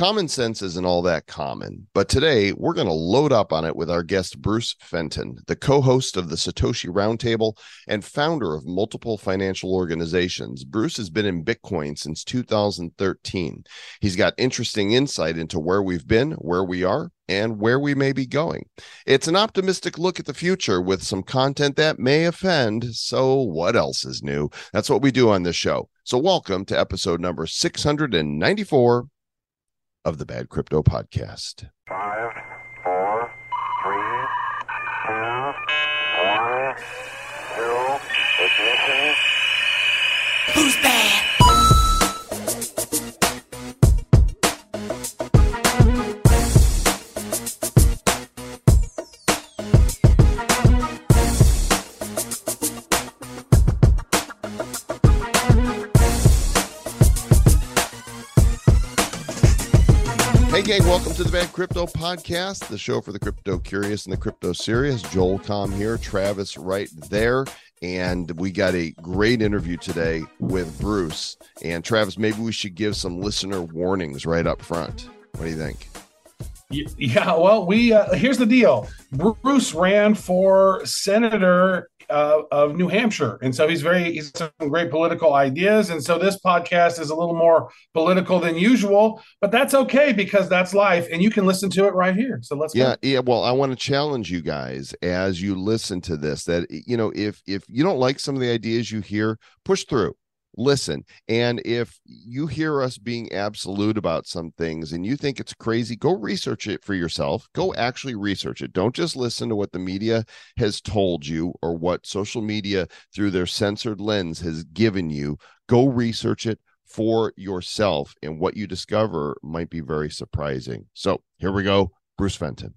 Common sense isn't all that common, but today we're going to load up on it with our guest, Bruce Fenton, the co host of the Satoshi Roundtable and founder of multiple financial organizations. Bruce has been in Bitcoin since 2013. He's got interesting insight into where we've been, where we are, and where we may be going. It's an optimistic look at the future with some content that may offend. So, what else is new? That's what we do on this show. So, welcome to episode number 694 of the Bad Crypto Podcast. Five, four, three, two, one, zero, ignition. Who's bad? Gang, welcome to the Bad Crypto Podcast, the show for the crypto curious and the crypto serious. Joel Comm here, Travis Wright there. And we got a great interview today with Bruce. And Travis, maybe we should give some listener warnings right up front. What do you think? Yeah, well, we uh, here's the deal. Bruce ran for senator uh, of New Hampshire, and so he's very he's some great political ideas. And so this podcast is a little more political than usual, but that's okay because that's life, and you can listen to it right here. So let's Yeah, go. yeah. Well, I want to challenge you guys as you listen to this that you know, if if you don't like some of the ideas you hear, push through. Listen, and if you hear us being absolute about some things and you think it's crazy, go research it for yourself. Go actually research it. Don't just listen to what the media has told you or what social media through their censored lens has given you. Go research it for yourself, and what you discover might be very surprising. So here we go. Bruce Fenton.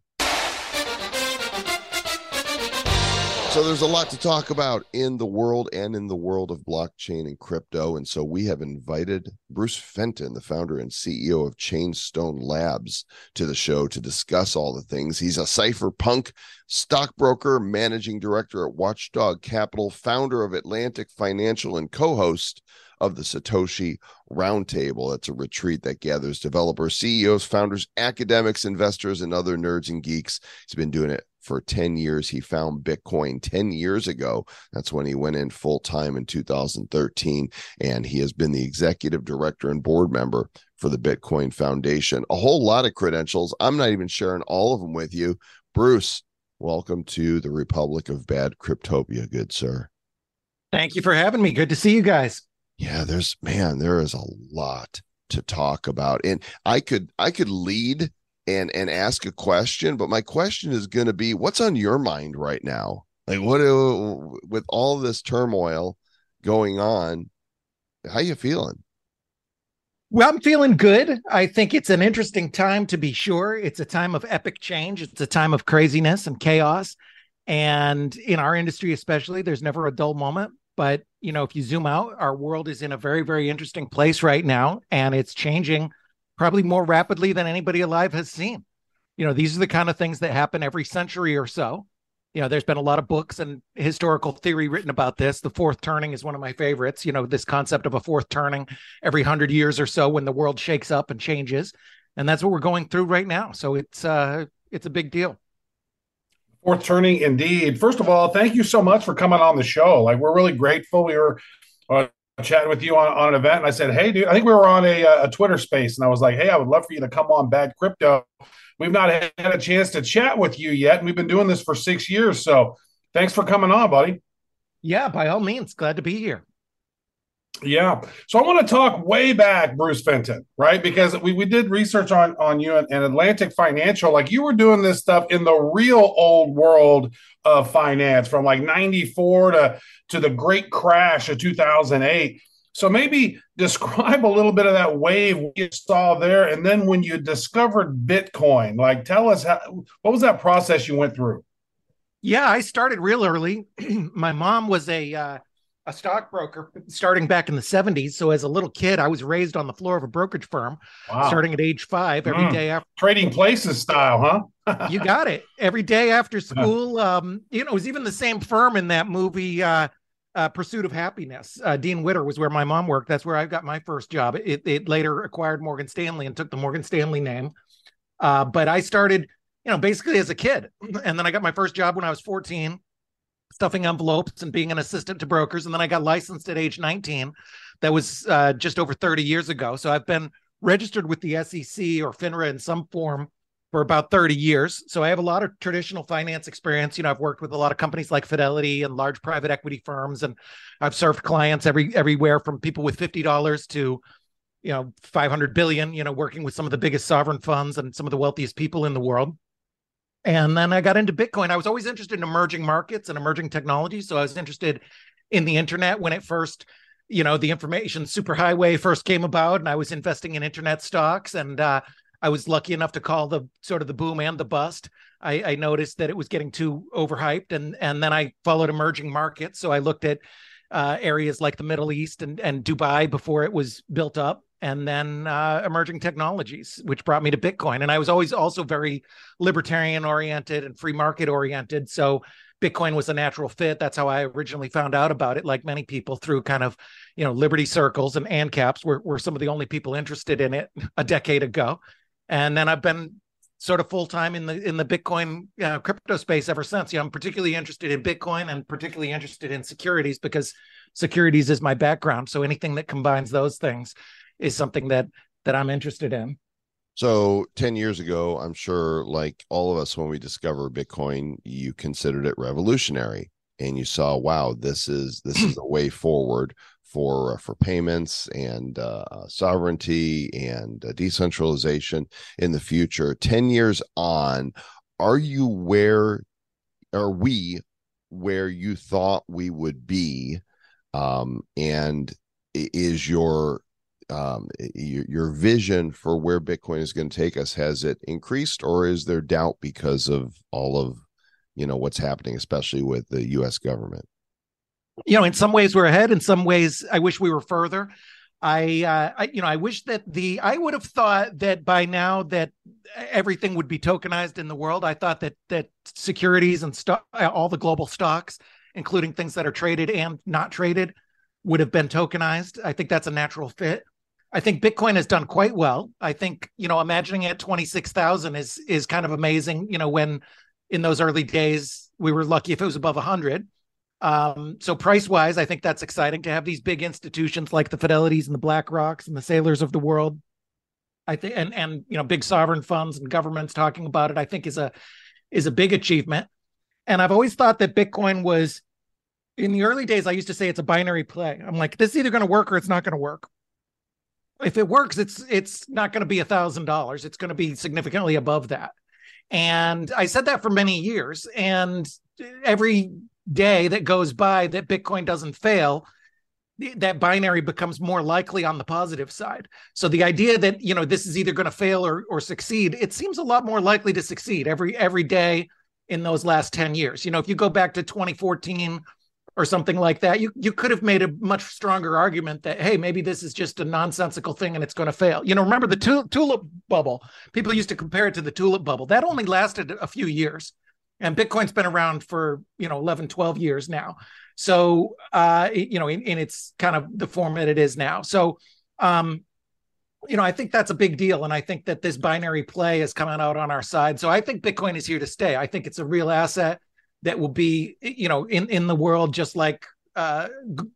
So there's a lot to talk about in the world and in the world of blockchain and crypto. And so we have invited Bruce Fenton, the founder and CEO of Chainstone Labs, to the show to discuss all the things. He's a cypherpunk stockbroker, managing director at Watchdog Capital, founder of Atlantic Financial, and co-host of the Satoshi Roundtable. It's a retreat that gathers developers, CEOs, founders, academics, investors, and other nerds and geeks. He's been doing it for 10 years. He found Bitcoin 10 years ago. That's when he went in full time in 2013. And he has been the executive director and board member for the Bitcoin Foundation. A whole lot of credentials. I'm not even sharing all of them with you. Bruce, welcome to the Republic of Bad Cryptopia, good sir. Thank you for having me. Good to see you guys. Yeah, there's man, there is a lot to talk about. And I could I could lead and and ask a question, but my question is going to be what's on your mind right now? Like what with all this turmoil going on, how you feeling? Well, I'm feeling good. I think it's an interesting time to be sure. It's a time of epic change. It's a time of craziness and chaos. And in our industry, especially, there's never a dull moment. But, you know, if you zoom out, our world is in a very, very interesting place right now. And it's changing probably more rapidly than anybody alive has seen. You know, these are the kind of things that happen every century or so. You know, there's been a lot of books and historical theory written about this. The fourth turning is one of my favorites. You know, this concept of a fourth turning every hundred years or so when the world shakes up and changes, and that's what we're going through right now. So it's uh, it's a big deal. Fourth turning, indeed. First of all, thank you so much for coming on the show. Like we're really grateful. We were uh, chatting with you on, on an event, and I said, "Hey, dude, I think we were on a, uh, a Twitter space, and I was like, hey, I would love for you to come on Bad Crypto." We've not had a chance to chat with you yet, and we've been doing this for six years. So, thanks for coming on, buddy. Yeah, by all means, glad to be here. Yeah. So I want to talk way back, Bruce Fenton, right? Because we, we did research on, on you and, and Atlantic Financial. Like you were doing this stuff in the real old world of finance from like 94 to, to the great crash of 2008. So maybe describe a little bit of that wave you saw there. And then when you discovered Bitcoin, like tell us how, what was that process you went through? Yeah, I started real early. My mom was a uh, a stockbroker starting back in the 70s. So as a little kid, I was raised on the floor of a brokerage firm Wow. starting at age five every Mm. day after Trading places style, huh? you got it. Every day after school. Um, you know, it was even the same firm in that movie, uh, uh, Pursuit of Happiness. Uh, Dean Witter was where my mom worked. That's where I got my first job. It, it later acquired Morgan Stanley and took the Morgan Stanley name. Uh, but I started, you know, basically as a kid, and then I got my first job when I was 14, stuffing envelopes and being an assistant to brokers. And then I got licensed at age 19. That was uh, just over 30 years ago. So I've been registered with the SEC or FINRA in some form for about 30 years. So I have a lot of traditional finance experience. You know, I've worked with a lot of companies like Fidelity and large private equity firms, and I've served clients every everywhere from people with $50 to you know 500 billion you know working with some of the biggest sovereign funds and some of the wealthiest people in the world and then i got into bitcoin i was always interested in emerging markets and emerging technologies so i was interested in the internet when it first you know the information superhighway first came about and i was investing in internet stocks and uh, I was lucky enough to call the sort of the boom and the bust. I, I noticed that it was getting too overhyped, and and then I followed emerging markets. So I looked at uh, areas like the Middle East and and Dubai before it was built up, and then uh, emerging technologies, which brought me to Bitcoin. And I was always also very libertarian oriented and free market oriented. So Bitcoin was a natural fit. That's how I originally found out about it, like many people through kind of, you know, Liberty circles and ANCAPs were, were some of the only people interested in it a decade ago and then I've been sort of full time in the in the Bitcoin uh, crypto space ever since. Yeah, I'm particularly interested in Bitcoin and particularly interested in securities because securities is my background. So anything that combines those things is something that that I'm interested in. So 10 years ago, I'm sure like all of us when we discovered Bitcoin, you considered it revolutionary and you saw wow, this is this is a way forward for uh, for payments and uh, uh, sovereignty and uh, decentralization in the future 10 years on are you where are we where you thought we would be um, and is your um, your, your vision for where bitcoin is going to take us has it increased or is there doubt because of all of you know what's happening especially with the us government you know, in some ways we're ahead. In some ways, I wish we were further. I, uh, I, you know, I wish that the I would have thought that by now that everything would be tokenized in the world. I thought that that securities and stock, all the global stocks, including things that are traded and not traded, would have been tokenized. I think that's a natural fit. I think Bitcoin has done quite well. I think you know, imagining at twenty six thousand is is kind of amazing. You know, when in those early days we were lucky if it was above hundred um, so price wise, I think that's exciting to have these big institutions like the Fidelities and the BlackRocks and the Saylors of the world. I think, and and you know, big sovereign funds and governments talking about it. I think is a is a big achievement. And I've always thought that Bitcoin was, in the early days, I used to say it's a binary play. I'm like, this is either going to work or it's not going to work. If it works, it's it's not going to be a thousand dollars. It's going to be significantly above that. And I said that for many years. And every day that goes by that Bitcoin doesn't fail, that binary becomes more likely on the positive side. So the idea that you know this is either going to fail or or succeed, it seems a lot more likely to succeed every every day in those last 10 years. You know, if you go back to 2014 or something like that, you you could have made a much stronger argument that hey, maybe this is just a nonsensical thing and it's going to fail. You know, remember the tulip bubble? People used to compare it to the tulip bubble. That only lasted a few years and bitcoin's been around for you know 11 12 years now so uh you know in, in its kind of the form that it is now so um you know i think that's a big deal and i think that this binary play is coming out on our side so i think bitcoin is here to stay i think it's a real asset that will be you know in in the world just like uh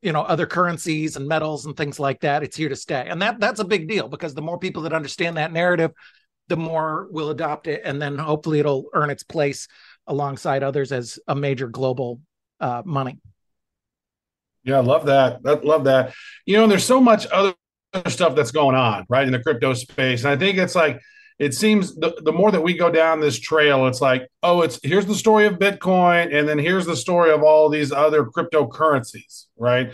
you know other currencies and metals and things like that it's here to stay and that that's a big deal because the more people that understand that narrative the more we'll adopt it and then hopefully it'll earn its place alongside others as a major global uh, money. Yeah, I love that. I love that. You know, there's so much other stuff that's going on right in the crypto space, and I think it's like it seems the, the more that we go down this trail, it's like, oh, it's here's the story of Bitcoin, and then here's the story of all these other cryptocurrencies, right?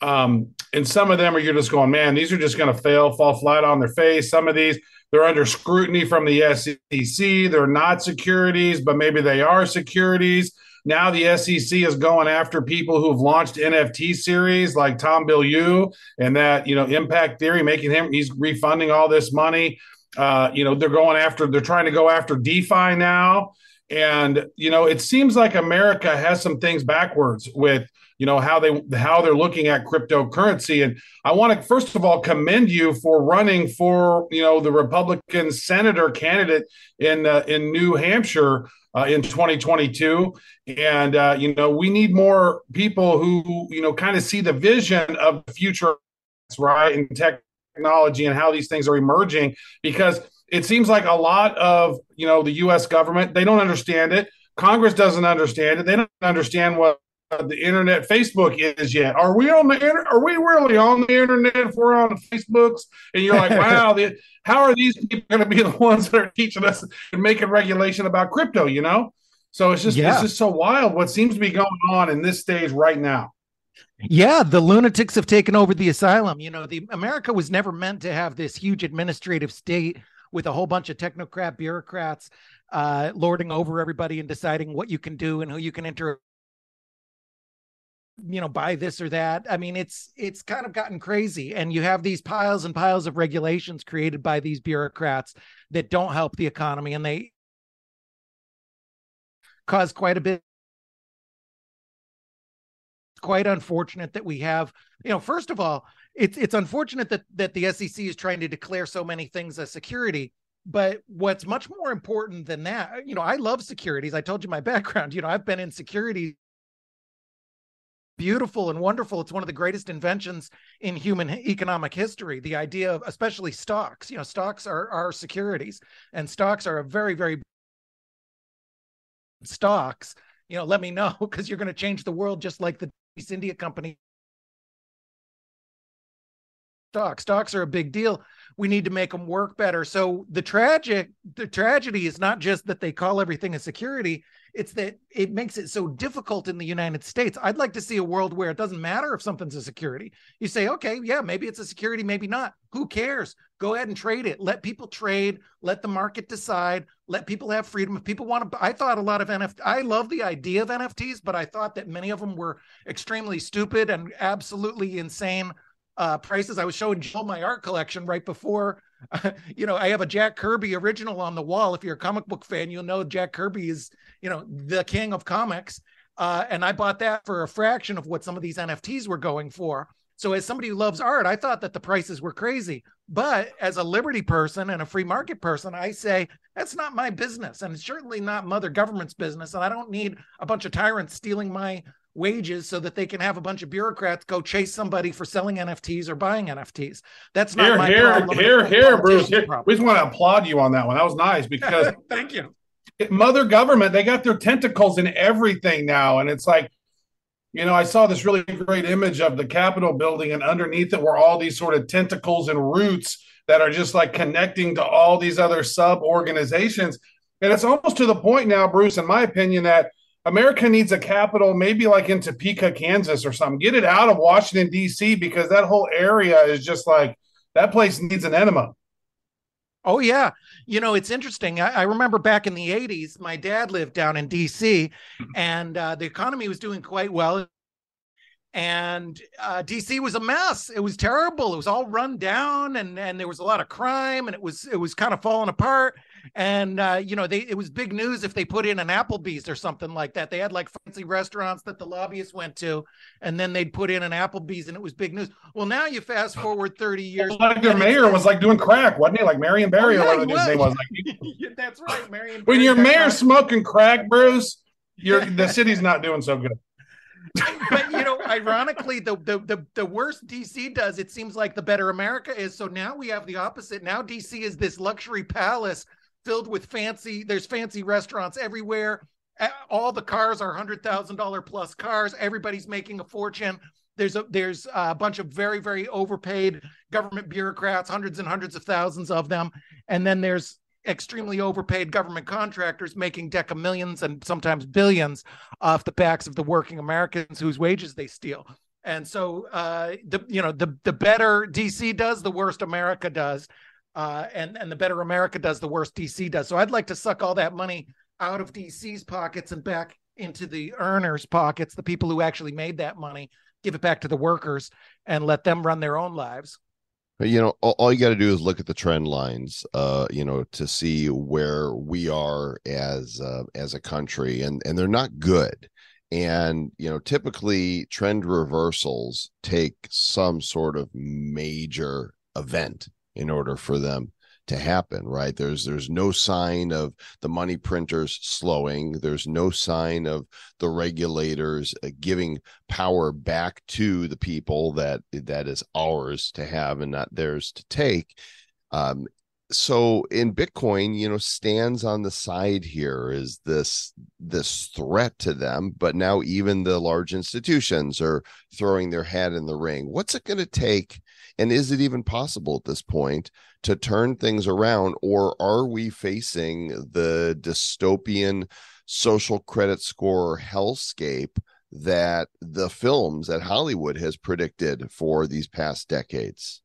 Um, and some of them are you're just going, man, these are just going to fail, fall flat on their face. Some of these they're under scrutiny from the SEC. They're not securities, but maybe they are securities. Now the SEC is going after people who've launched NFT series like Tom Bilyeu and that, you know, impact theory, making him, he's refunding all this money. Uh, you know, they're going after, they're trying to go after DeFi now. and you know it seems like america has some things backwards with you know how they how they're looking at cryptocurrency and i want to first of all commend you for running for you know the republican senator candidate in uh, in new hampshire uh, in 2022 and uh, you know we need more people who you know kind of see the vision of the future right and technology and how these things are emerging because it seems like a lot of you know the U.S. government they don't understand it. Congress doesn't understand it. They don't understand what the internet, Facebook is yet. Are we on the inter- Are we really on the internet if we're on Facebooks? And you're like, wow, the, how are these people going to be the ones that are teaching us and making regulation about crypto? You know, so it's just Yeah. it's just so wild what seems to be going on in this stage right now. Yeah, the lunatics have taken over the asylum. You know, the America was never meant to have this huge administrative state with a whole bunch of technocrat bureaucrats uh, lording over everybody and deciding what you can do and who you can enter. You know, buy this or that. I mean, it's it's kind of gotten crazy, and you have these piles and piles of regulations created by these bureaucrats that don't help the economy, and they cause quite a bit quite unfortunate that we have you know first of all it's it's unfortunate that that the SEC is trying to declare so many things as security but what's much more important than that you know I love securities. I told you my background you know I've been in security. Beautiful and wonderful. It's one of the greatest inventions in human economic history the idea of especially stocks you know stocks are are securities and stocks are a very very stocks you know let me know because you're going to change the world just like the East India Company stocks. Stocks are a big deal. We need to make them work better. So the tragic, the tragedy is not just that they call everything a security. It's that it makes it so difficult in the United States. I'd like to see a world where it doesn't matter if something's a security. You say, okay, yeah, maybe it's a security, maybe not. Who cares? Go ahead and trade it. Let people trade. Let the market decide. Let people have freedom. If people want to, I thought a lot of NFT. I love the idea of NFTs, but I thought that many of them were extremely stupid and absolutely insane uh, prices. I was showing Joel my art collection right before. you know, I have a Jack Kirby original on the wall. If you're a comic book fan, you'll know Jack Kirby is, you know, the king of comics. Uh, and I bought that for a fraction of what some of these NFTs were going for. So, as somebody who loves art, I thought that the prices were crazy. But as a liberty person and a free market person, I say that's not my business. And it's certainly not mother government's business. And I don't need a bunch of tyrants stealing my wages so that they can have a bunch of bureaucrats go chase somebody for selling NFTs or buying NFTs. That's not Here, my here, problem. here, here, Bruce. Here, we just want to applaud you on that one. That was nice because Thank you. mother government they got their tentacles in everything now and it's like you know i saw this really great image of the capitol building and underneath it were all these sort of tentacles and roots that are just like connecting to all these other sub organizations and it's almost to the point now bruce in my opinion that america needs a capital maybe like in topeka kansas or something get it out of washington d.c because that whole area is just like that place needs an enema Oh yeah, you know it's interesting. I, I remember back in the '80s, my dad lived down in D.C. and uh, the economy was doing quite well, and uh, D.C. was a mess. It was terrible. It was all run down, and and there was a lot of crime, and it was it was kind of falling apart. And uh, you know, they it was big news if they put in an Applebee's or something like that. They had like fancy restaurants that the lobbyists went to, and then they'd put in an Applebee's, and it was big news. Well, now you fast forward 30 years. like their mayor was like doing crack wasn't he like marion barry Oh, or yeah, whatever his name was. like That's right, Marion. when Barry your mayor's smoking crack, Bruce, you're the city's not doing so good. but you know, ironically, the, the the the worse DC does, it seems like the better America is. So now we have the opposite. Now DC is this luxury palace filled with fancy. There's fancy restaurants everywhere. All the cars are hundred thousand dollar plus cars. Everybody's making a fortune. There's a there's a bunch of very very overpaid government bureaucrats, hundreds and hundreds of thousands of them, and then there's extremely overpaid government contractors making deca millions and sometimes billions off the backs of the working Americans whose wages they steal. And so, uh, the you know the the better DC does, the worst America does, uh, and and the better America does, the worse DC does. So I'd like to suck all that money out of DC's pockets and back into the earners' pockets, the people who actually made that money, give it back to the workers, and let them run their own lives. you know all, you got to do is look at the trend lines uh you know to see where we are as uh, as a country and and they're not good and you know typically trend reversals take some sort of major event in order for them to happen right? There's there's no sign of the money printers slowing. There's no sign of the regulators uh, giving power back to the people that that is ours to have and not theirs to take. Um, so in bitcoin you know stands on the side here is this this threat to them but now even the large institutions are throwing their hat in the ring. What's it going to take and is it even possible at this point to turn things around, or are we facing the dystopian social credit score hellscape that the films that Hollywood has predicted for these past decades?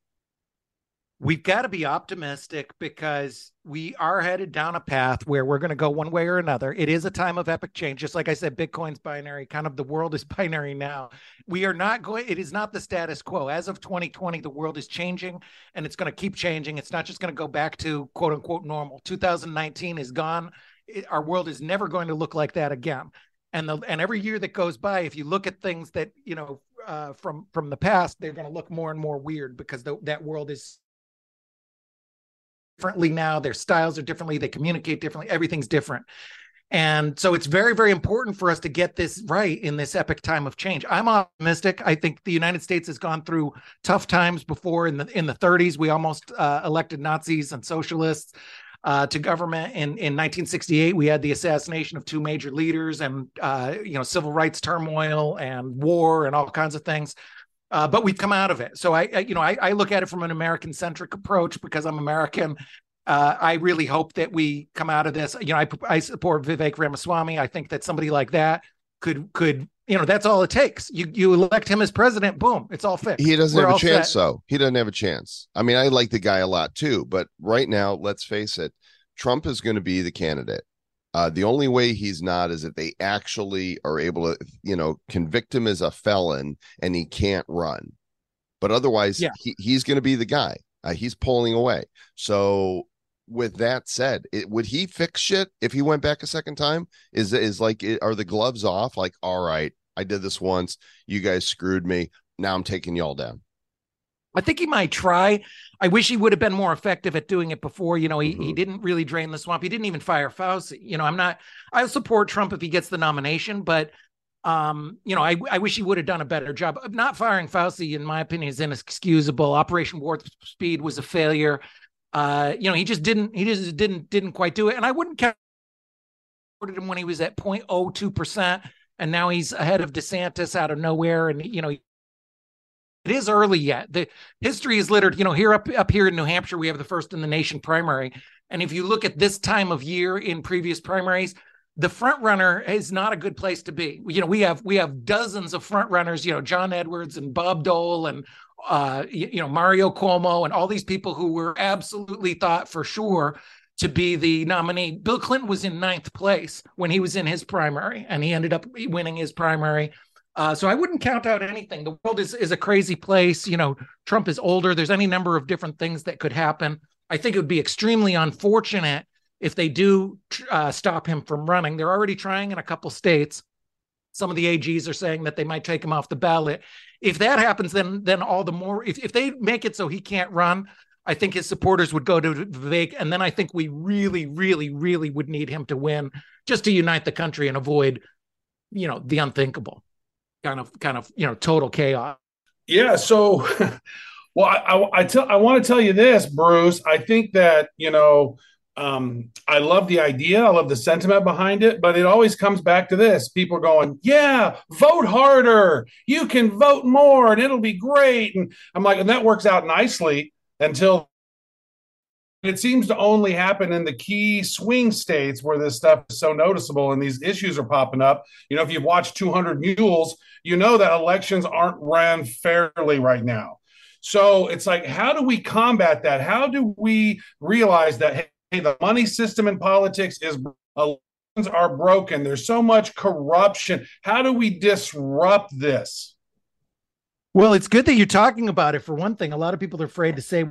We've got to be optimistic because we are headed down a path where we're going to go one way or another. It is a time of epic change. Just like I said, Bitcoin's binary, kind of the world is binary now. We are not going, it is not the status quo. As of 2020, the world is changing and it's going to keep changing. It's not just going to go back to quote unquote normal. 2019 is gone. It, our world is never going to look like that again. And the and every year that goes by, if you look at things that you know uh, from from the past, they're going to look more and more weird because the, that world is differently now. Their styles are differently. They communicate differently. Everything's different. And so it's very, very important for us to get this right in this epic time of change. I'm optimistic. I think the United States has gone through tough times before. In the in the 30s, we almost uh, elected Nazis and socialists uh, to government. In in 1968, we had the assassination of two major leaders, and uh, you know civil rights turmoil and war and all kinds of things. Uh, but we've come out of it. So I, I you know, I, I, look at it from an American centric approach because I'm American. Uh, I really hope that we come out of this. You know, I, I support Vivek Ramaswamy. I think that somebody like that could could you know that's all it takes. You you elect him as president, boom, it's all fixed. He doesn't We're have a chance, set. though. He doesn't have a chance. I mean, I like the guy a lot too, but right now, let's face it, Trump is going to be the candidate. Uh, the only way he's not is if they actually are able to, you know, convict him as a felon and he can't run. But otherwise, yeah. he, he's going to be the guy. Uh, he's pulling away. So, with that said, it, would he fix shit if he went back a second time? Is is like, are the gloves off? Like, all right, I did this once. You guys screwed me. Now I'm taking y'all down. I think he might try. I wish he would have been more effective at doing it before. You know, he, mm-hmm. he didn't really drain the swamp. He didn't even fire Fauci. You know, I'm not, I support Trump if he gets the nomination, but, um, you know, I, I wish he would have done a better job. Not firing Fauci, in my opinion, is inexcusable. Operation Warp Speed was a failure. Uh, you know, he just didn't, he just didn't, didn't quite do it. And I wouldn't count him when he was at 0.02%. And now he's ahead of DeSantis out of nowhere. And, you know, it is early yet. The history is littered. You know, here up up here in New Hampshire, we have the first in the nation primary. And if you look at this time of year in previous primaries, the front runner is not a good place to be. You know, we have we have dozens of front runners. You know, John Edwards and Bob Dole and uh, you, know Mario Cuomo and all these people who were absolutely thought for sure to be the nominee. Bill Clinton was in ninth place when he was in his primary, and he ended up winning his primary. Uh, so I wouldn't count out anything. The world is is a crazy place. You know, Trump is older. There's any number of different things that could happen. I think it would be extremely unfortunate if they do uh, stop him from running. They're already trying in a couple states. Some of the AGs are saying that they might take him off the ballot. If that happens, then then all the more. If if they make it so he can't run, I think his supporters would go to Vivek, and then I think we really, really, really would need him to win just to unite the country and avoid, you know, the unthinkable kind of kind of you know total chaos. Yeah. So, well, I I, tell I want to tell you this, Bruce. I think that you know. Um, I love the idea. I love the sentiment behind it, but it always comes back to this. People going, yeah, vote harder. You can vote more and it'll be great. And I'm like, and that works out nicely until it seems to only happen in the key swing states where this stuff is so noticeable and these issues are popping up. You know, if you've watched 200 Mules, you know that elections aren't ran fairly right now. So it's like, how do we combat that? How do we realize that, hey, the money system in politics is elections are broken? There's so much corruption. How do we disrupt this? Well, it's good that you're talking about it. For one thing, a lot of people are afraid to say,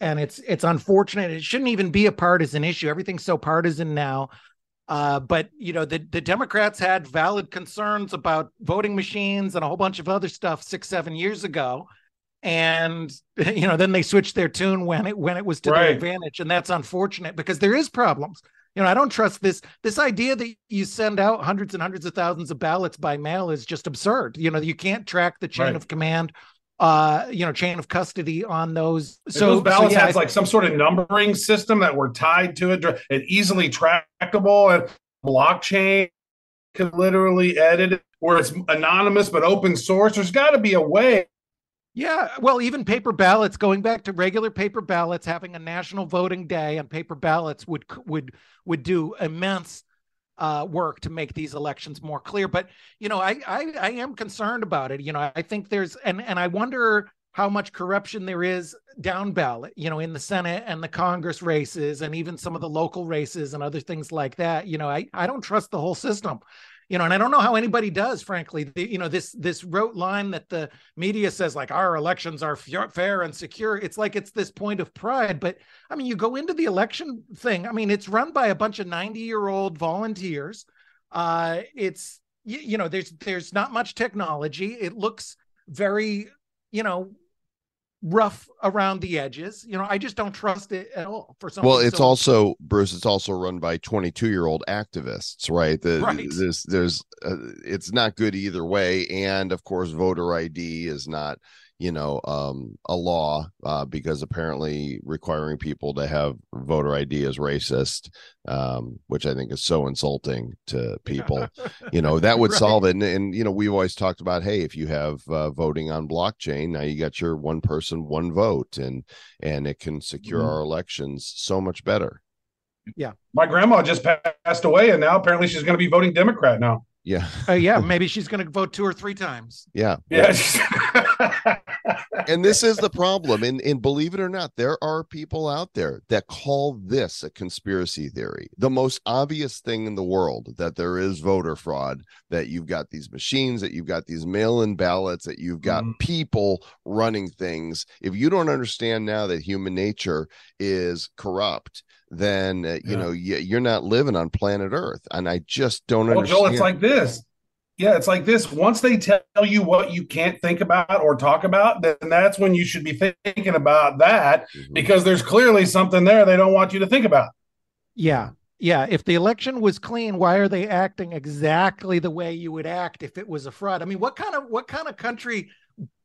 and it's it's unfortunate. It shouldn't even be a partisan issue. Everything's so partisan now. Uh, but you know, the the Democrats had valid concerns about voting machines and a whole bunch of other stuff six, seven years ago, and you know, then they switched their tune when it when it was to their advantage, and that's unfortunate because there is problems. You know, I don't trust this this idea that you send out hundreds and hundreds of thousands of ballots by mail is just absurd. You know, you can't track the chain Right. of command, uh, you know, chain of custody on those. If So those ballots so, yeah, has like some sort of numbering system that were tied to it and easily trackable and blockchain could literally edit it where it's anonymous but open source. There's got to be a way. Yeah, well, even paper ballots, going back to regular paper ballots, having a national voting day on paper ballots would would would do immense uh, work to make these elections more clear. But you know, I, I I am concerned about it. You know, I think there's and and I wonder how much corruption there is down ballot. You know, in the Senate and the Congress races, and even some of the local races and other things like that. You know, I I don't trust the whole system. You know, and I don't know how anybody does, frankly. The, you know, this this rote line that the media says like our elections are f- fair and secure it's like it's this point of pride but i mean you go into the election thing i mean it's run by a bunch of 90 year old volunteers uh it's you, you know there's there's not much technology it looks very you know rough around the edges you know i just don't trust it at all for some well it's also bruce it's also run by 22 year old activists right the Right. this there's uh, it's not good either way and of course voter id is not you know um a law uh because apparently requiring people to have voter id is racist um which i think is so insulting to people you know that would Right. solve it and, and you know we've always talked about hey if you have uh, voting on blockchain now you got your one person one vote and and it can secure Mhm. our elections so much better Yeah, My grandma just passed away, and now apparently she's going to be voting Democrat now. yeah uh, yeah maybe she's going to vote two or three times yeah Yeah. and this is the problem and and believe it or not there are people out there that call this a conspiracy theory the most obvious thing in the world that there is voter fraud that you've got these machines that you've got these mail-in ballots that you've got Mhm. people running things if you don't understand now that human nature is corrupt then uh, you Yeah. know you, you're not living on planet earth and i just don't Well, understand Joel, it's like this. Yeah, it's like this. Once they tell you what you can't think about or talk about, then that's when you should be thinking about that Mhm. because there's clearly something there they don't want you to think about. Yeah. Yeah. If the election was clean, why are they acting exactly the way you would act if it was a fraud? I mean, what kind of what kind of country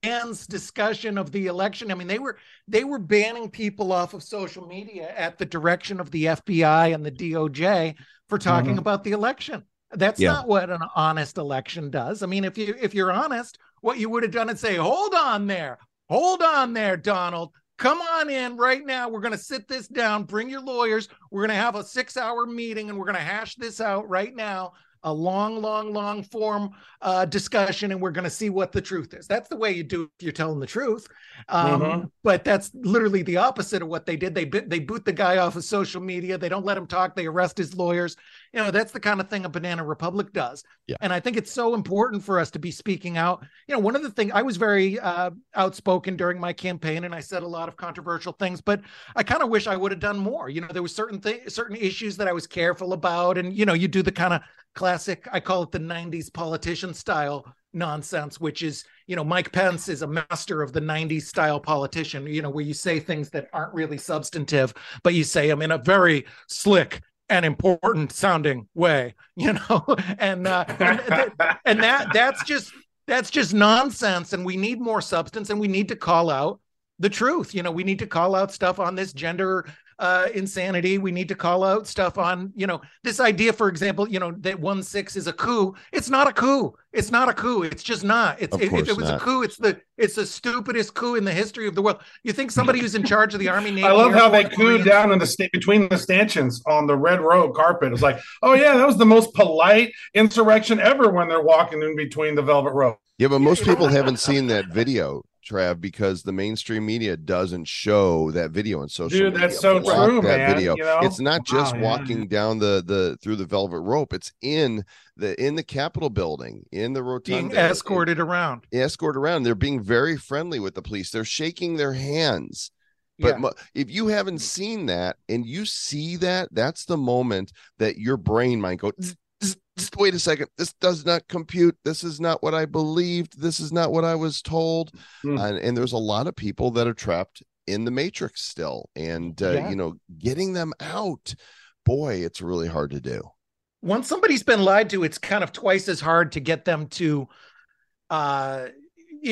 bans discussion of the election? I mean, they were they were banning people off of social media at the direction of the FBI and the DOJ for talking Mhm. about the election. That's Yeah. not what an honest election does. I mean, if you if you're honest, what you would have done is say, "Hold on there. Hold on there, Donald. Come on in right now. We're going to sit this down. Bring your lawyers. We're going to have a six hour meeting and we're going to hash this out right now. A long, long, long form uh, discussion, and we're going to see what the truth is. That's the way you do if you're telling the truth. Um, Mhm. But that's literally the opposite of what they did. They they boot the guy off of social media. They don't let him talk. They arrest his lawyers. You know that's the kind of thing a Banana Republic does. Yeah. And I think it's so important for us to be speaking out. You know, one of the things I was very uh, outspoken during my campaign, and I said a lot of controversial things, but I kind of wish I would have done more. You know, there was certain things, certain issues that I was careful about, and you know, you do the kind of classic, I call it the '90s politician style nonsense, which is, you know, Mike Pence is a master of the '90s style politician. You know, where you say things that aren't really substantive, but you say them in a very slick and important sounding way. You know, and uh, and, and that that's just that's just nonsense and we need more substance and we need to call out the truth you know we need to call out stuff on this gender uh insanity we need to call out stuff on you know this idea for example you know that one six is a coup it's not a coup it's not a coup it's just not it's Of if, if it was not. a coup it's the it's the stupidest coup in the history of the world you think somebody who's in charge of the army Navy, I love how they Force, cooed down in the sta- between the stanchions on the red road carpet. It's like, oh yeah, that was the most polite insurrection ever when they're walking in between the velvet rope. Yeah, but most people haven't seen that video, Trav, because the mainstream media doesn't show that video on social Dude, media. that's so Block true, that man, Video. you know? It's not just Wow, yeah. walking down the the through the velvet rope. It's in the in the Capitol building, in the Being rotunda, escorted around. Escorted around. They're being very friendly with the police. They're shaking their hands. But Yeah. if you haven't seen that and you see that, that's the moment that your brain might go, "Zzz, zzz, zzz, wait a second, this does not compute. This is not what I believed. This is not what I was told. Hmm. And, and there's a lot of people that are trapped in the matrix still. And, uh, Yeah. you know, getting them out, boy, it's really hard to do. once somebody's been lied to, it's kind of twice as hard to get them to uh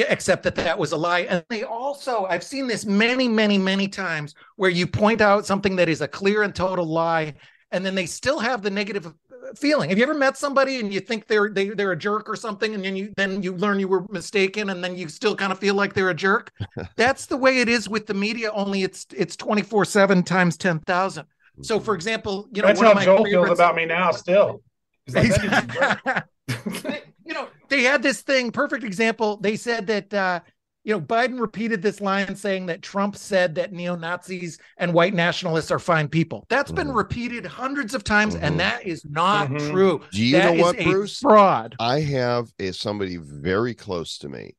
accept that that was a lie. And they also, I've seen this many, many, many times where you point out something that is a clear and total lie, and then they still have the negative feeling. Have you ever met somebody and you think they're they, they're a jerk or something, and then you then you learn you were mistaken, and then you still kind of feel like they're a jerk? That's the way it is with the media. Only it's it's twenty four seven times ten thousand. So, for example, you know, That's one how of my Joel feels about me now. Still, He's like, "That dude's a jerk." They- you know, they had this thing, perfect example. They said that uh, you know, Biden repeated this line saying that Trump said that neo-Nazis and white nationalists are fine people. That's been Mhm. repeated hundreds of times, Mhm. and that is not Mhm. true. Do you That know is what, Bruce? Fraud. I have a somebody very close to me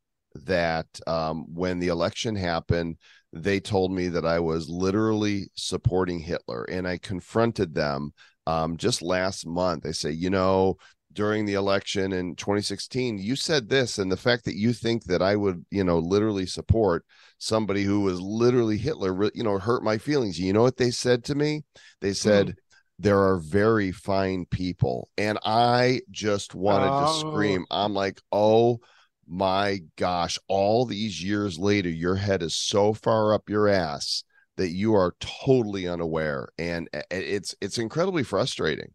that um, when the election happened, they told me that I was literally supporting Hitler, and I confronted them um, just last month. They say, you know, during the election in 2016, you said this, and the fact that you think that I would, you know, literally support somebody who was literally Hitler, you know, hurt my feelings. You know what they said to me? They said. Mm-hmm. There are very fine people, and I just wanted Oh. to scream. I'm like, oh my gosh, all these years later, your head is so far up your ass that you are totally unaware. And eh, eh, it's it's incredibly frustrating.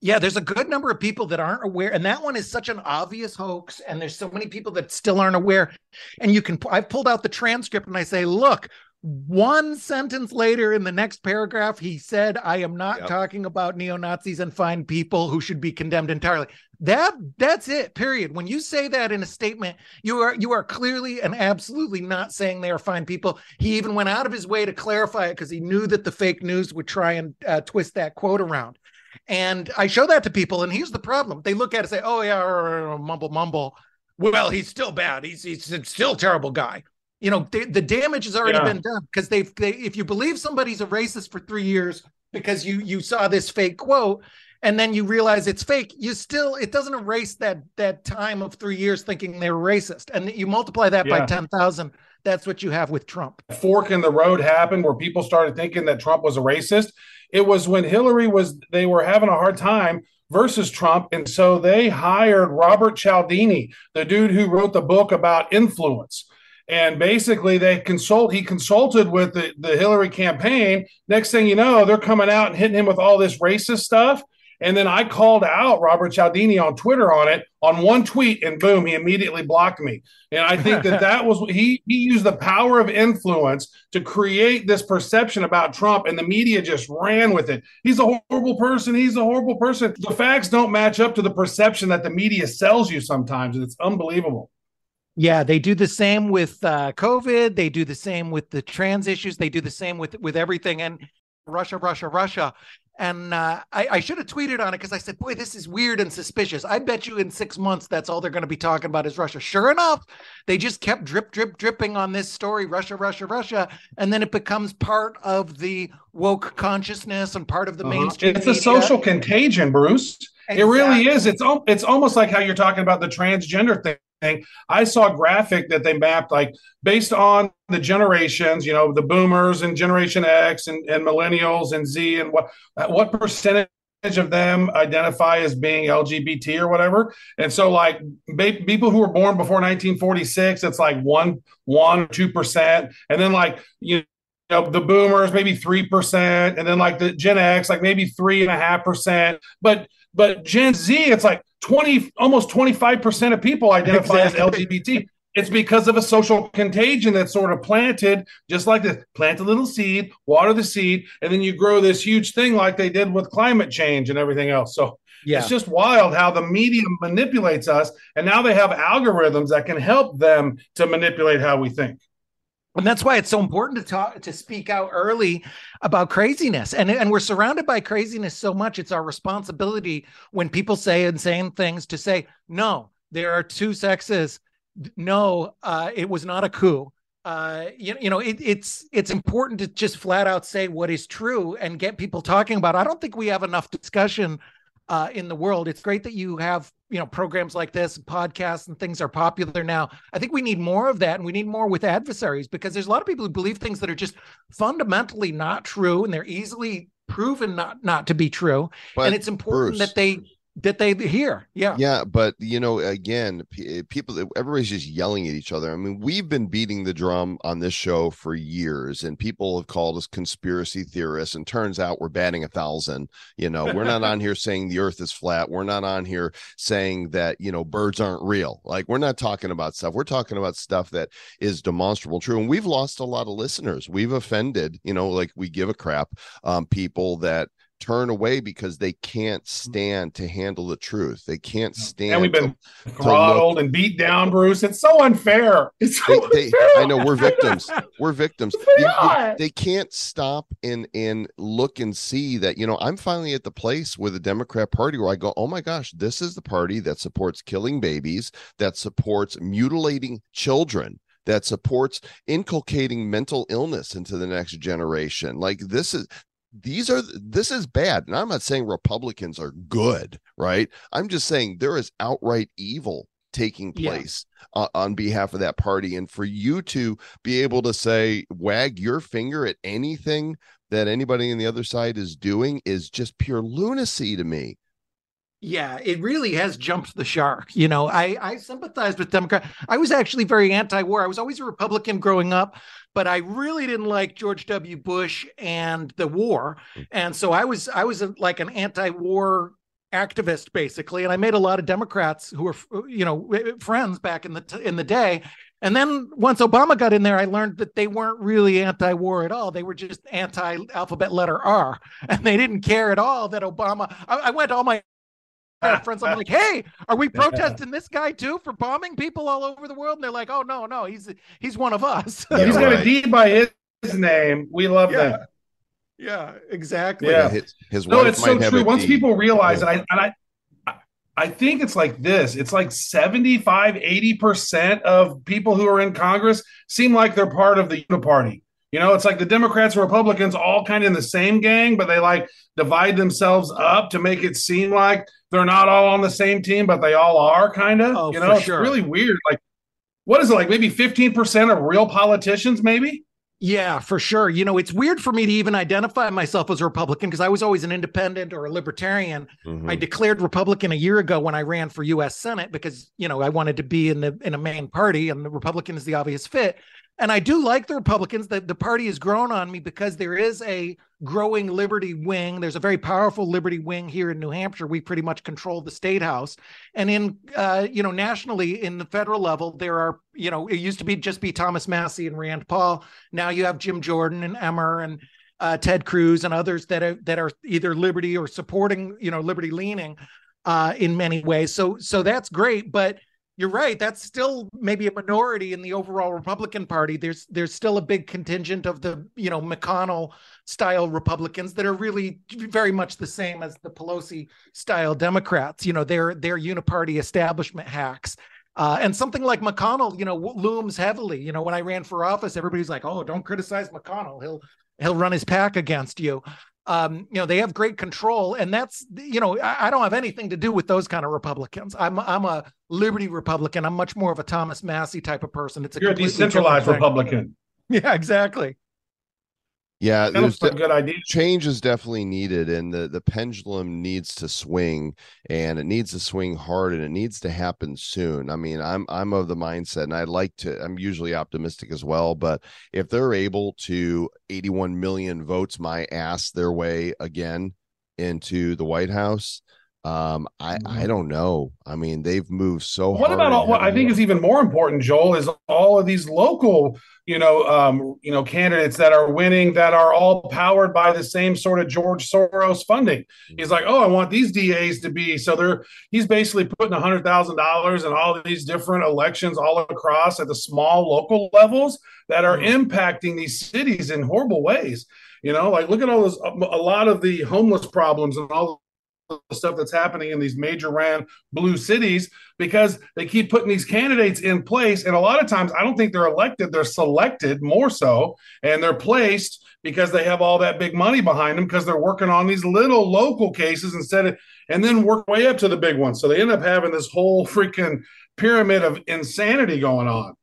Yeah, there's a good number of people that aren't aware, and that one is such an obvious hoax. And there's so many people that still aren't aware. And you can, I've pulled out the transcript and I say, look, one sentence later in the next paragraph, he said, I am not Yep. talking about neo Nazis and fine people who should be condemned entirely. That that's it. Period. When you say that in a statement, you are you are clearly and absolutely not saying they are fine people. He even went out of his way to clarify it because he knew that the fake news would try and uh, twist that quote around. And I show that to people, and here's the problem: they look at it and say, "Oh yeah, mumble mumble." Well, he's still bad. He's he's still a terrible guy. You know, the, the damage has already Yeah. been done because they've they, if you believe somebody's a racist for three years because you you saw this fake quote and then you realize it's fake, you still it doesn't erase that that time of three years thinking they're racist, and you multiply that by Yeah. ten thousand. That's what you have with Trump. fork in the road happened where people started thinking that Trump was a racist. It was when Hillary was they were having a hard time versus Trump, and so they hired Robert Cialdini, the dude who wrote the book about influence. And basically, they consult. He consulted with the, the Hillary campaign. Next thing you know, they're coming out and hitting him with all this racist stuff. And then I called out Robert Cialdini on Twitter on it on one tweet, and boom, he immediately blocked me. And I think that that was he he used the power of influence to create this perception about Trump, and the media just ran with it. He's a horrible person. He's a horrible person. The facts don't match up to the perception that the media sells you sometimes, and it's unbelievable. Yeah, they do the same with uh, COVID. They do the same with the trans issues. They do the same with with everything. And Russia, Russia, Russia. And uh, I, I should have tweeted on it because I said, "Boy, this is weird and suspicious." I bet you in six months, that's all they're going to be talking about is Russia. Sure enough, they just kept drip, drip, dripping on this story, Russia, Russia, Russia, and then it becomes part of the woke consciousness and part of the mainstream. Uh-huh. It's a social contagion, Bruce. It really is. It's al- it's almost like how you're talking about the transgender thing. I saw a graphic that they mapped like based on the generations, you know, the boomers and Generation X and, and millennials and Z and what uh, what percentage of them identify as being LGBT or whatever. And so like ba- people who were born before 1946, it's like one, one, two percent. And then like you know, the boomers maybe three percent, and then like the Gen X, like maybe three and a half percent. But but Gen Z, it's like 20, almost 25% of people identify Exactly. as LGBT. It's because of a social contagion that's sort of planted, just like this. Plant a little seed, water the seed, and then you grow this huge thing like they did with climate change and everything else. So Yeah. it's just wild how the media manipulates us, and now they have algorithms that can help them to manipulate how we think. And that's why it's so important to talk to speak out early about craziness. And and we're surrounded by craziness so much. It's our responsibility when people say insane things to say, no, there are two sexes. No, uh, it was not a coup. Uh, you, you know, it, it's it's important to just flat out say what is true and get people talking about. it. I don't think we have enough discussion uh, in the world. It's great that you have you know programs like this, podcasts, and things are popular now. I think we need more of that, and we need more with adversaries because there's a lot of people who believe things that are just fundamentally not true, and they're easily proven not not to be true. But and it's important Bruce- that they that they hear. Yeah. Yeah, but you know, again, people, everybody's just yelling at each other. I mean, we've been beating the drum on this show for years, and people have called us conspiracy theorists. And turns out we're batting a thousand. You know, we're not on here saying the Earth is flat. We're not on here saying that you know birds aren't real. Like we're not talking about stuff. We're talking about stuff that is demonstrable true. And we've lost a lot of listeners. We've offended. You know, like we give a crap um, people that turn away because they can't mm-hmm. stand to handle the truth. They can't stand. And we've to- been throttled and beat down, Bruce. It's so unfair. It's so they, they, unfair. I know we're victims. We're victims. They you- they can't stop and and look and see that you know I'm finally at the place with the Democrat Party where I go, oh my gosh, this is the party that supports killing babies, that supports mutilating children. That supports inculcating mental illness into the next generation. Like this is these are this is bad. And i'm not saying republicans are good right? I'm just saying there is outright evil taking Yeah. place uh, on behalf of that party. And for you to be able to say wag your finger at anything that anybody on the other side is doing is just pure lunacy to me Yeah, it really has jumped the shark. You know, I I sympathize with Democrat. I was actually very anti-war. I was always a Republican growing up, but I really didn't like George W. Bush and the war, hmm. and so I was I was a, like an anti-war activist basically, and I made a lot of Democrats who were you know eh, eh, friends back in the t- in the day. And then once Obama got in there, I learned that they weren't really anti-war at all. They were just anti-alphabet letter R, and they didn't care at all that Obama. I, I went all my uh, friends. I'm like, hey, are we protesting this guy too for bombing people all over the world? And they're like, oh no, no, he's he's one of us. He's got a right. D by his, his name. We love Yeah. that. yeah, exactly. Yeah. his, his No, wife it's so have true. Once D. people realize, Yeah. and I, and I, I think it's like this. It's like 75, 80% of people who are in Congress seem like they're part of the Uniparty. You know, it's like the Democrats and Republicans all kind of in the same gang, but they like divide themselves up to make it seem like they're not all on the same team, but they all are kind of. Oh, you for know, it's sure. really weird. Like, what is it like? Maybe 15% of real politicians, maybe? Yeah, for sure. You know, it's weird for me to even identify myself as a Republican because I was always an independent or a libertarian. Mhm. I declared Republican a year ago when I ran for U.S. Senate because you know I wanted to be in the in a main party, and the Republican is the obvious fit. And I do like the Republicans. That the party has grown on me because there is a growing liberty wing. There's a very powerful liberty wing here in New Hampshire. We pretty much control the state house, and in uh, you know nationally in the federal level, there are you know it used to be just be Thomas Massie and Rand Paul. Now you have Jim Jordan and Emmer and uh, Ted Cruz and others that are that are either liberty or supporting, you know, liberty leaning uh, in many ways. So so that's great, but you're right. That's still maybe a minority in the overall Republican Party. There's there's still a big contingent of the you know McConnell style Republicans that are really very much the same as the Pelosi style Democrats. You know, they're they're uniparty establishment hacks. Uh, and something like McConnell, you know, looms heavily. You know, when I ran for office, everybody's like, "Oh, don't criticize McConnell. He'll he'll run his PAC against you." Um, you know, they have great control, and that's you know, I, I don't have anything to do with those kind of Republicans. I'm I'm a liberty Republican. I'm much more of a Thomas Massie type of person. It's a You're a decentralized. Republican. Yeah, exactly. Yeah That there's a de- good idea. change is definitely needed and the the pendulum needs to swing and it needs to swing hard and it needs to happen soon i mean i'm i'm of the mindset and i like to i'm usually optimistic as well but if they're able to 81 million votes my ass their way again into the white house Um, I I don't know. I mean, they've moved so. What hard about all, what I think is even more important, Joel, is all of these local, you know, um, you know, candidates that are winning that are all powered by the same sort of George Soros funding. He's like, oh, I want these DAs to be so they're he's basically putting a hundred thousand dollars in all of these different elections all across at the small local levels that are impacting these cities in horrible ways. You know, like look at all those a lot of the homeless problems and all the stuff that's happening in these major ran blue cities because they keep putting these candidates in place. And a lot of times i don't think they're elected they're selected more so and they're placed because they have all that big money behind them because they're working on these little local cases instead of and then work way up to the big ones. So they end up having this whole freaking pyramid of insanity going on.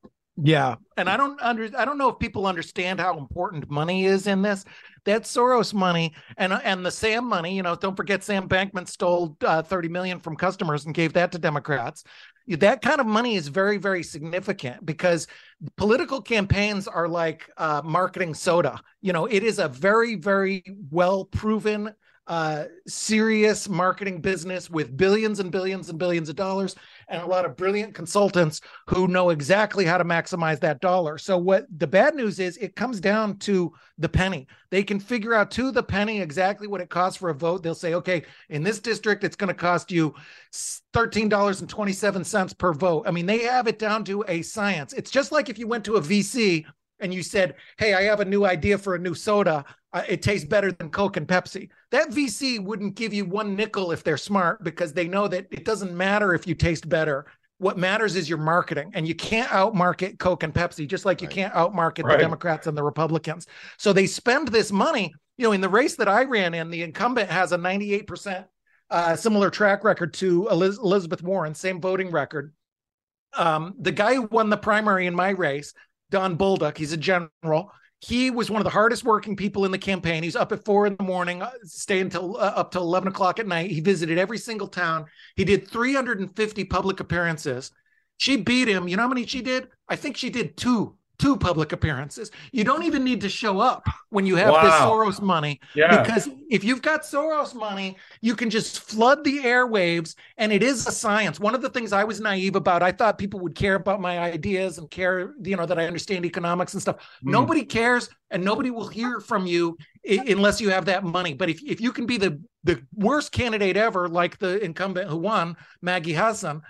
Yeah, and I don't under I don't know if people understand how important money is in this. That Soros money and and the Sam money, you know, don't forget Sam Bankman stole uh, 30 million from customers and gave that to Democrats. That kind of money is very very significant because political campaigns are like uh, marketing soda. You know, it is a very very well proven uh, serious marketing business with billions and billions and billions of dollars and a lot of brilliant consultants who know exactly how to maximize that dollar. So what the bad news is it comes down to the penny. They can figure out to the penny exactly what it costs for a vote. They'll say, okay, in this district, it's going to cost you $13.27 per vote. I mean, they have it down to a science. It's just like if you went to a VC and you said, Hey, I have a new idea for a new soda. Uh, it tastes better than Coke and Pepsi. That VC wouldn't give you one nickel if they're smart because they know that it doesn't matter if you taste better. What matters is your marketing, and you can't outmarket Coke and Pepsi, just like you Right. can't outmarket Right. the Democrats and the Republicans. So they spend this money. You know, in the race that I ran in, the incumbent has a 98% uh, similar track record to Eliz- Elizabeth Warren, same voting record. Um, the guy who won the primary in my race, Don Bolduc, he's a general. He was one of the hardest working people in the campaign. He's up at four in the morning, uh, stay until uh, up till 11 o'clock at night. He visited every single town. He did 350 public appearances. She beat him. You know how many she did? I think she did two, two public appearances. You don't even need to show up when you have this Soros money yeah because if you've got Soros money, you can just flood the airwaves, and it is a science. One of the things I was naive about, I thought people would care about my ideas and care, you know, that I understand economics and stuff. Mm. Nobody cares, and nobody will hear from you i- unless you have that money. But if if you can be the the worst candidate ever, like the incumbent who won, Maggie Hassan,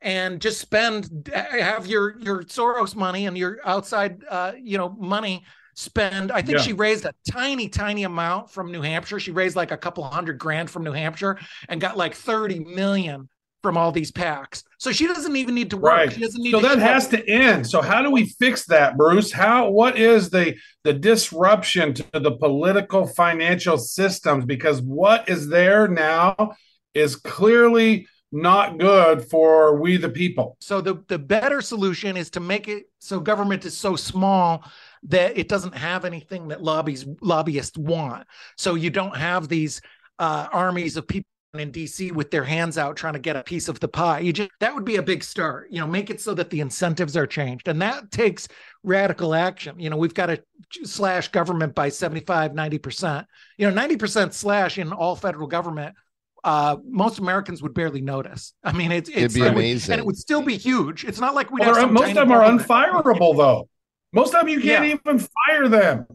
and just spend have your your Soros money and your outside uh you know money spend. I think Yeah. she raised a tiny tiny amount from New Hampshire. She raised like a couple hundred grand from New Hampshire and got like 30 million from all these PACs. So she doesn't even need to work. Right. she doesn't need so to that has to end. So how do we fix that bruce? How what is the the disruption to the political financial systems? Because what is there now is clearly not good for we the people So the the better solution is to make it so government is so small that it doesn't have anything that lobbies lobbyists want. So you don't have these uh, armies of people in DC with their hands out trying to get a piece of the pie. You just that would be a big start. You know, make it so that the incentives are changed, and that takes radical action. You know, we've got to slash government by 75, 90 percent. You know, 90 percent slash in all federal government uh, most Americans would barely notice. I mean, it's, it's it would- amazing. and it would still be huge. It's not like we'd Well, have they're- some most of them are unfireable though most of them you can't Yeah. even fire them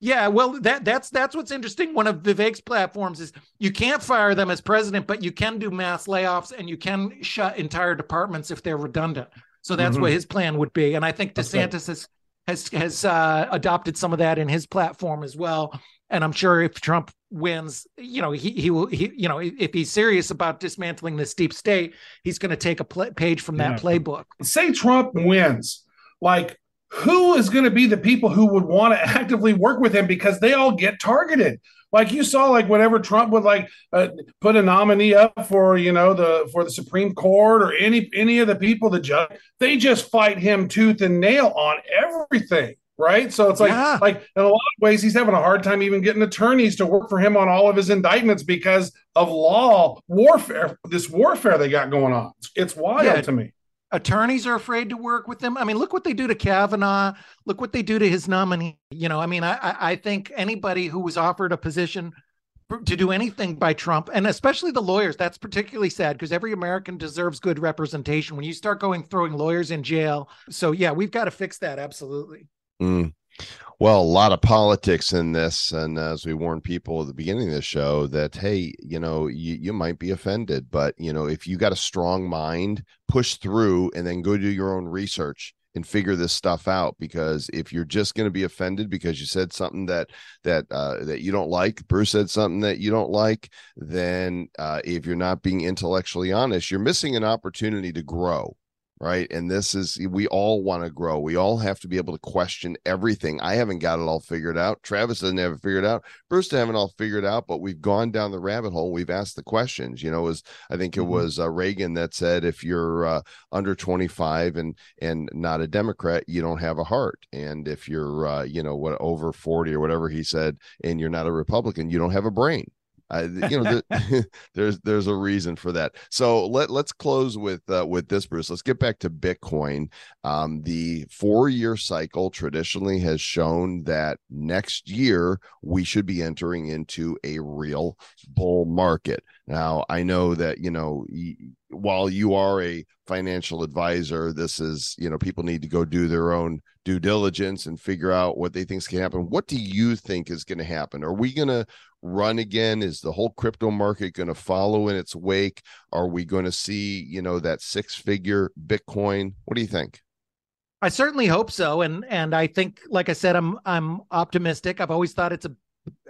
Yeah, well, that that's that's what's interesting. One of Vivek's platforms is you can't fire them as president, but you can do mass layoffs and you can shut entire departments if they're redundant. So that's Mhm. what his plan would be. And I think That's right. DeSantis has has has uh, adopted some of that in his platform as well. And I'm sure if Trump wins, you know, he he will he you know if he's serious about dismantling this deep state, he's going to take a pla page from that Yeah. playbook. say Trump wins, like who is going to be the people who would want to actively work with him because they all get targeted. Like you saw, like whenever Trump would like uh, put a nominee up for you know the for the Supreme Court or any any of the people the judge, they just fight him tooth and nail on everything. Right, so it's like Yeah. like in a lot of ways he's having a hard time even getting attorneys to work for him on all of his indictments because of law warfare, this warfare they got going on. It's, it's wild Yeah. to me. attorneys are afraid to work with him. I mean, look what they do to Kavanaugh. Look what they do to his nominee. You know, I mean, I I I think anybody who was offered a position to do anything by Trump, and especially the lawyers. That's particularly sad because every American deserves good representation. When you start going throwing lawyers in jail, so yeah, we've got to fix that absolutely. Mm. Well, a lot of politics in this, and as we warned people at the beginning of the show, that hey, you know, you, you might be offended, but you know, if you got a strong mind, push through, and then go do your own research and figure this stuff out because if you're just going to be offended because you said something that that uh, that you don't like bruce said something that you don't like then uh, if you're not being intellectually honest you're missing an opportunity to grow right? And this is we all want to grow. We all have to be able to question everything. I haven't got it all figured out. Travis doesn't have it figured out. Bruce doesn't have it all figured out but we've gone down the rabbit hole we've asked the questions. You know was i think it mm-hmm. was uh, reagan that said if you're uh, under 25 and and not a democrat you don't have a heart. And if you're uh, you know what over 40 or whatever he said and you're not a republican you don't have a brain You know, the, there's there's a reason for that. So let let's close with uh, with this, Bruce. Let's get back to Bitcoin. Um, the four year cycle traditionally has shown that next year we should be entering into a real bull market. Now I know that you know while you are a financial advisor, this is you know people need to go do their own due diligence and figure out what they think is going to happen. What do you think is going to happen? Are we going to run again? Is the whole crypto market going to follow in its wake? Are we going to see, you know, that six figure Bitcoin? What do you think? I certainly hope so. And, and I think, like I said, I'm, I'm optimistic. I've always thought it's a,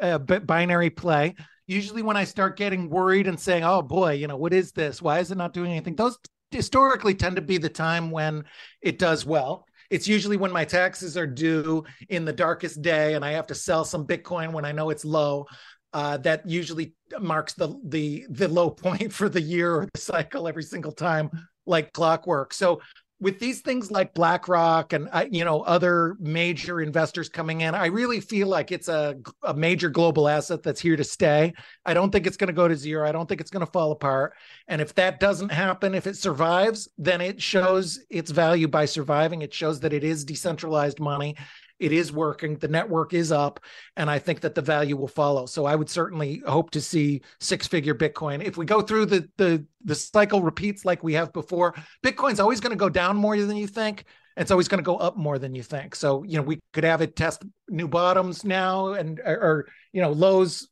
a binary play. Usually when I start getting worried and saying, oh boy, you know, what is this? Why is it not doing anything? Those historically tend to be the time when it does well. It's usually when my taxes are due in the darkest day and I have to sell some Bitcoin when I know it's low uh, that usually marks the the the low point for the year or the cycle every single time, like clockwork. So with these things like BlackRock and uh, you know other major investors coming in, I really feel like it's a a major global asset that's here to stay. I don't think it's going to go to zero. I don't think it's going to fall apart. And if that doesn't happen, if it survives, then it shows its value by surviving. It shows that it is decentralized money it is working the network is up and i think that the value will follow. So i would certainly hope to see six figure bitcoin. If we go through the the the cycle repeats like we have before bitcoin's always going to go down more than you think. It's always going to go up more than you think. So you know we could have it test new bottoms now and or, or you know lows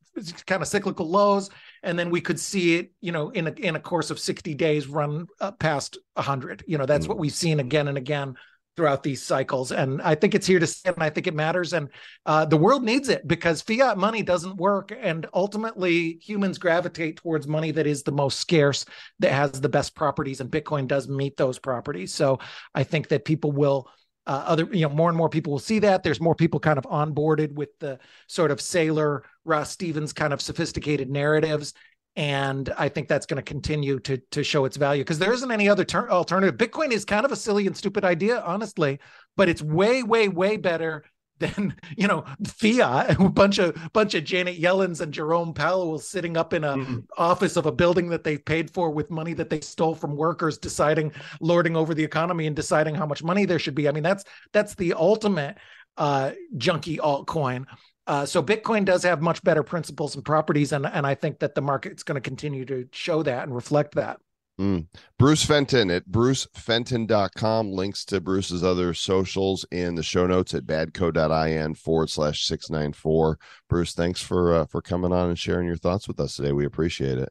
kind of cyclical lows and then we could see it you know in a in a course of 60 days run past 100 you know that's mm. what we've seen again and again throughout these cycles. And I think it's here to stay, and I think it matters. And uh, the world needs it because fiat money doesn't work. And ultimately, humans gravitate towards money that is the most scarce, that has the best properties, and Bitcoin does meet those properties. So I think that people will. Uh, other, you know, more and more people will see that. There's more people kind of onboarded with the sort of Saylor Ross Stevens kind of sophisticated narratives, and I think that's going to continue to to show its value because there isn't any other ter- alternative. Bitcoin is kind of a silly and stupid idea, honestly, but it's way, way, way better than you know fiat. And a bunch of bunch of Janet Yellen's and Jerome Powell sitting up in a mm-hmm. office of a building that they paid for with money that they stole from workers, deciding lording over the economy and deciding how much money there should be. I mean, that's that's the ultimate uh junky altcoin uh, so Bitcoin does have much better principles and properties, and and I think that the market's going to continue to show that and reflect that. Mm. Bruce Fenton at brucefenton.com. Links to Bruce's other socials in the show notes at badco.in forward slash 694. Bruce, thanks for uh, for coming on and sharing your thoughts with us today. We appreciate it.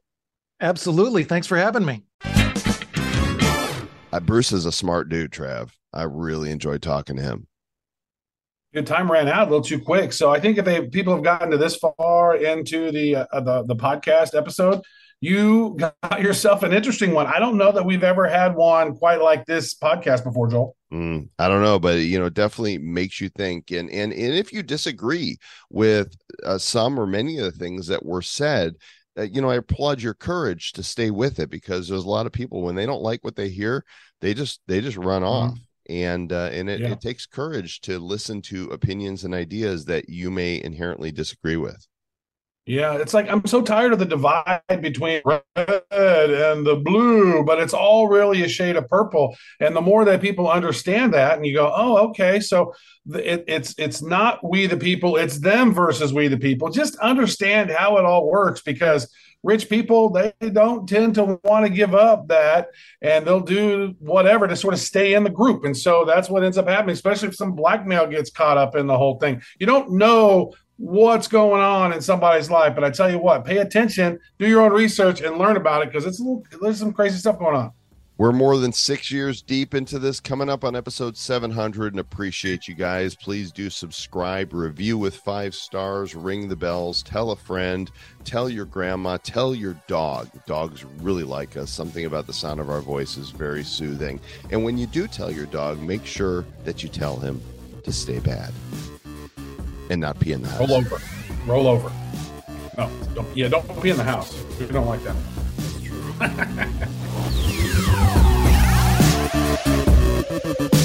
Absolutely. Thanks for having me. Uh, Bruce is a smart dude, Trav. I really enjoyed talking to him. Good time ran out a little too quick. So I think if they people have gotten to this far into the uh, the the podcast episode, you got yourself an interesting one. I don't know that we've ever had one quite like this podcast before, Joel. Mm, I don't know, but you know, definitely makes you think. And and and if you disagree with uh, some or many of the things that were said, uh, you know, I applaud your courage to stay with it because there's a lot of people when they don't like what they hear, they just they just run mm-hmm. off and uh, and it, yeah. it takes courage to listen to opinions and ideas that you may inherently disagree with Yeah, it's like I'm so tired of the divide between red and the blue, but it's all really a shade of purple. And the more that people understand that, and you go, oh, okay, so it, it's it's not we the people, it's them versus we the people. Just understand how it all works because rich people they don't tend to want to give up that, and they'll do whatever to sort of stay in the group. And so that's what ends up happening, especially if some blackmail gets caught up in the whole thing. You don't know what's going on in somebody's life. But I tell you what, pay attention, do your own research, and learn about it because it's a little, there's some crazy stuff going on. We're more than six years deep into this, coming up on episode 700, and appreciate you guys. Please do subscribe, review with five stars, ring the bells, tell a friend, tell your grandma, tell your dog. Dogs really like us. Something about the sound of our voice is very soothing. And when you do tell your dog, make sure that you tell him to stay bad and not pee in the house. Roll over. Roll over. No, don't, yeah, don't pee in the house. We don't like that. Thank you.